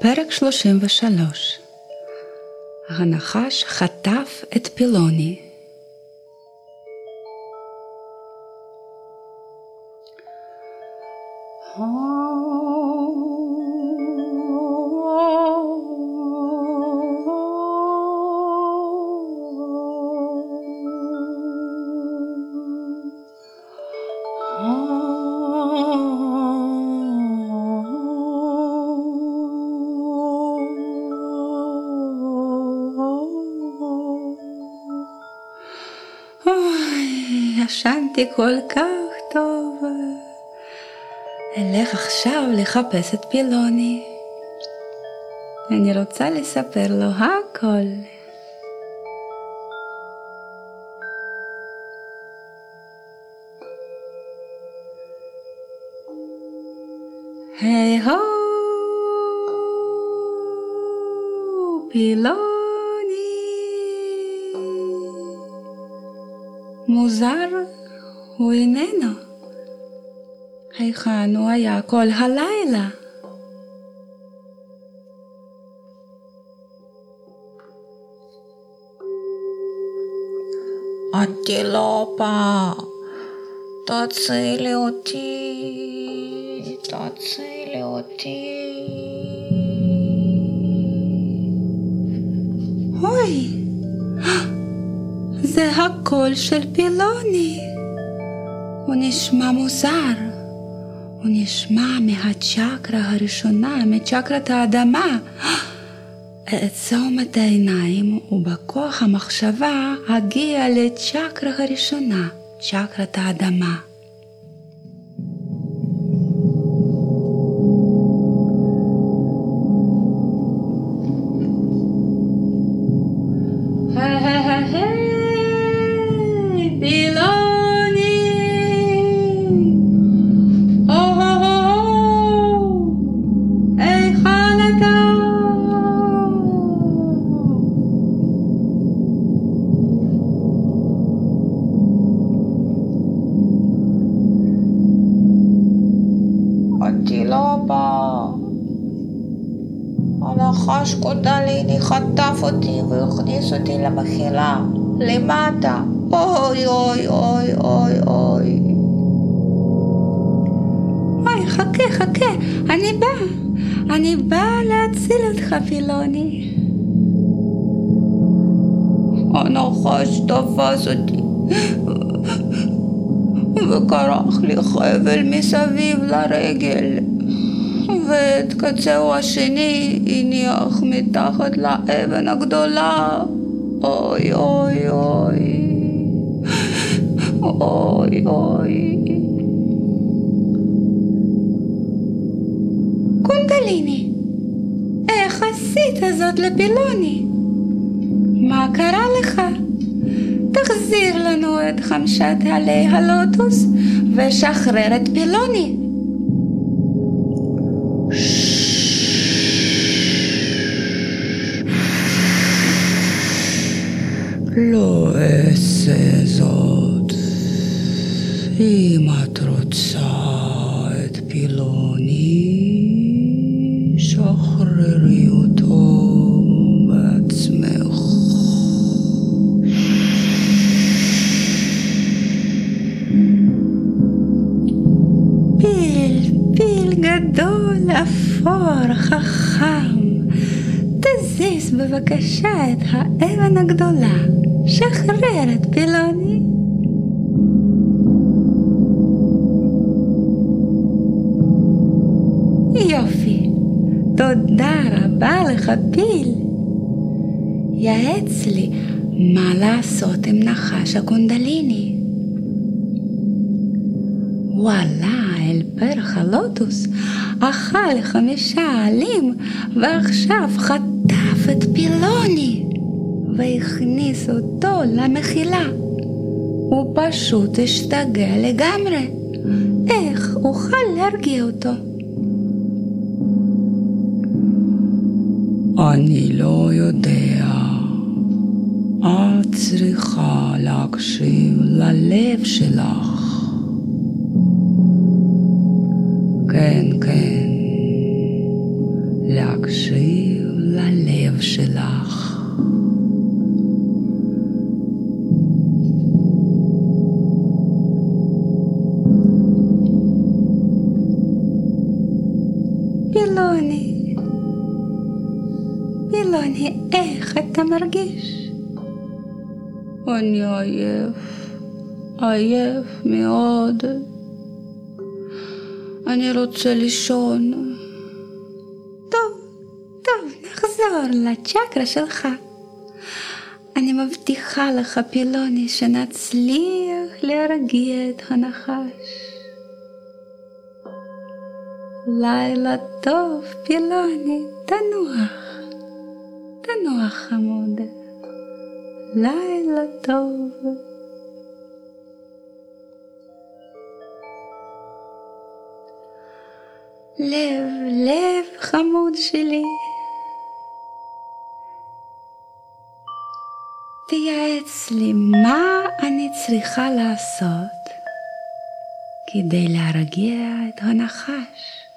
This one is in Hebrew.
פרק 33 הנחש חטף את פילוני. אוי, ישנתי כל כך טוב. אלך עכשיו לחפש את פילוני. אני רוצה לספר לו הכל. היי הו, פילוני. מוזר, הוא איננו. היכן הוא היה כל הלילה? אנטילופה, תצילי אותי, תצילי אותי. אוי, זה הקול של פילוני. הוא נשמע מוזר. הוא נשמע מהצ'קרה הראשונה, מצ'קרת האדמה. את העיניים ובכוח המחשבה אגיע לצ'קרה הראשונה, צ'קרת האדמה. אנטילופה, הנחש קודליני חטף אותי והכניס אותי למחילה, למטה. אוי אוי אוי אוי אוי. אוי, חכה, חכה, אני באה. אני באה להציל אותך, פילוני. הנחש תפס אותי וכרך לי חבל מסביב לרגל ואת קצהו השני הניח מתחת לאבן הגדולה. אוי אוי אוי. אוי אוי. קונדליני, איך עשית זאת לפילוני? מה קרה לך? תחזיר לנו את חמשת עלי הלוטוס ושחרר את פילוני. לא אעשה זאת. אם את רוצה את פילוני, שחררי אותו בעצמך. פיל, פיל גדול, אפור, חכם. תזיז בבקשה את האבן הגדולה. שחרר את פילוני. יופי. תודה רבה לך, פיל. יעץ לי מה לעשות עם נחש הקונדליני. הוא אל פרח הלוטוס, אכל חמישה עלים, ועכשיו חטף את פילוני, והכניס אותו למחילה. הוא פשוט השתגע לגמרי. איך אוכל להרגיע אותו? אני לא יודע. את צריכה להקשיב ללב שלך. כן, כן, פילוני, פילוני, איך אתה מרגיש? אני עייף, עייף מאוד. אני רוצה לישון. טוב, טוב, נחזור לצ'קרה שלך. אני מבטיחה לך, פילוני, שנצליח להרגיע את הנחש. לילה טוב, פילוני, תנוח, תנוח חמודה. לילה טוב. לב, לב חמוד שלי. תייעץ לי מה אני צריכה לעשות כדי להרגיע את הנחש.